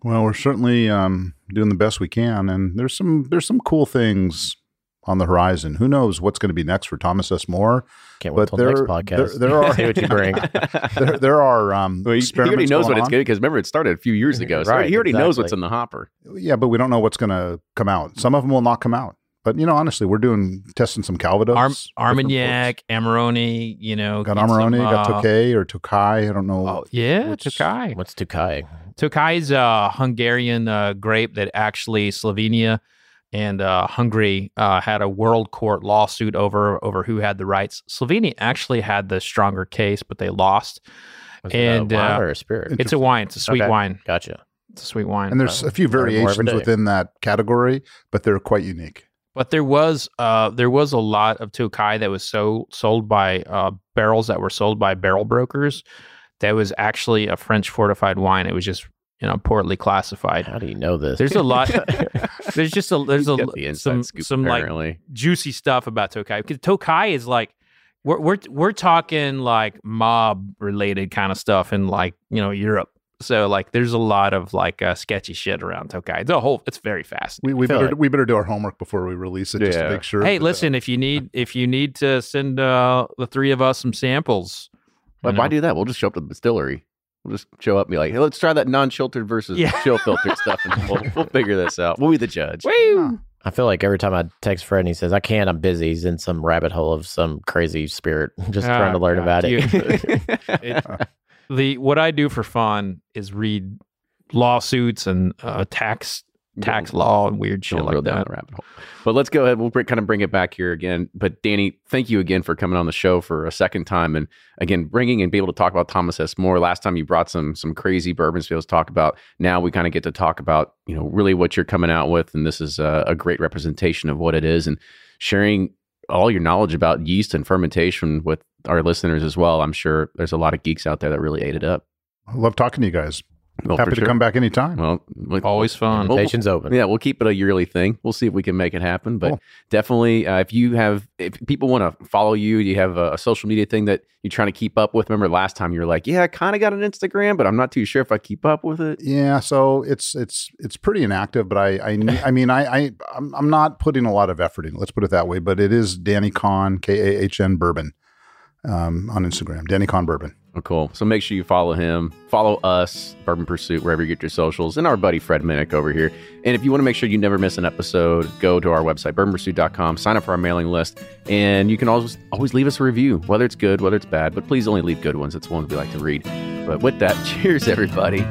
Well, we're certainly um, doing the best we can, and there's some there's some cool things on the horizon. Who knows what's going to be next for Thomas S. Moore? Can't wait but till next podcast. there- there are- See what you bring. There, there are um, well, he, he already knows going what it's good because remember it started a few years ago so Right, he already knows what's in the hopper Yeah, but we don't know what's going to come out. Some of them will not come out. But you know, honestly, we're doing testing some Calvados. Arm, Armagnac, Amarone, you know. Got get Amarone, some, got uh, Tokay or Tokai. I don't know. Oh yeah, Which- Tokai. What's Tokai? Tokai Tokai's a Hungarian uh, grape that actually Slovenia and uh, Hungary uh, had a world court lawsuit over over who had the rights. Slovenia actually had the stronger case, but they lost. Was And, it a wine uh, or a spirit? It's a wine. It's a sweet Okay. wine. Gotcha. It's a sweet wine. and there's a few learn more every variations day. within that category, but they're quite unique. But there was uh there was a lot of Tokai that was so sold by uh barrels that were sold by barrel brokers that was actually a French fortified wine. It was just you know poorly classified. How do you know this? There's a lot. There's just a there's a the some scoop, some like juicy stuff about Tokai because Tokai is like we're we're we're talking like mob related kind of stuff in like you know Europe. So like there's a lot of like uh, sketchy shit around Tokai. The whole it's very fast. We, we better like- we better do our homework before we release it, just to make sure. Hey, that- listen, if you need if you need to send uh, the three of us some samples, But you why do that we'll just show up to the distillery we'll just show up and be like hey let's try that non-filtered versus Yeah. chill filtered stuff and we'll, we'll figure this out we'll be the judge Woo! I feel like every time I text Fred and he says, I can't, I'm busy. He's in some rabbit hole of some crazy spirit, just Ah, trying to learn God, about you- it. It- the what I do for fun is read lawsuits and uh, tax tax law and weird shit Don't like go down that. the rabbit hole. But let's go ahead. We'll bring, kind of bring it back here again. But Danny, thank you again for coming on the show for a second time, and again bringing and be able to talk about Thomas S. Moore. Last time you brought some some crazy bourbons to talk about. Now we kind of get to talk about you know really what you're coming out with, and this is a, a great representation of what it is, and sharing all your knowledge about yeast and fermentation with our listeners as well. I'm sure there's a lot of geeks out there that really ate it up. I love talking to you guys. Well, Happy for to sure. come back anytime. Well, we- Always fun. Well, Invitation's open. Yeah, we'll keep it a yearly thing. We'll see if we can make it happen. But Cool. definitely, uh, if you have, if people want to follow you, you have a, a social media thing that you're trying to keep up with. Remember last time you were like, yeah, I kind of got an Instagram, but I'm not too sure if I keep up with it. Yeah, so it's it's it's pretty inactive, but I I, I mean I I I'm, I'm not putting a lot of effort in. Let's put it that way. But it is Danny Kahn K A H N Bourbon um, on Instagram. Danny Kahn Bourbon. Oh, cool. So make sure you follow him, follow us, Bourbon Pursuit, wherever you get your socials, and our buddy Fred Minnick over here. And if you want to make sure you never miss an episode, go to our website, bourbonpursuit.com, sign up for our mailing list, and you can always always leave us a review, whether it's good, whether it's bad, but please only leave good ones. It's the ones we like to read. But with that, cheers, everybody.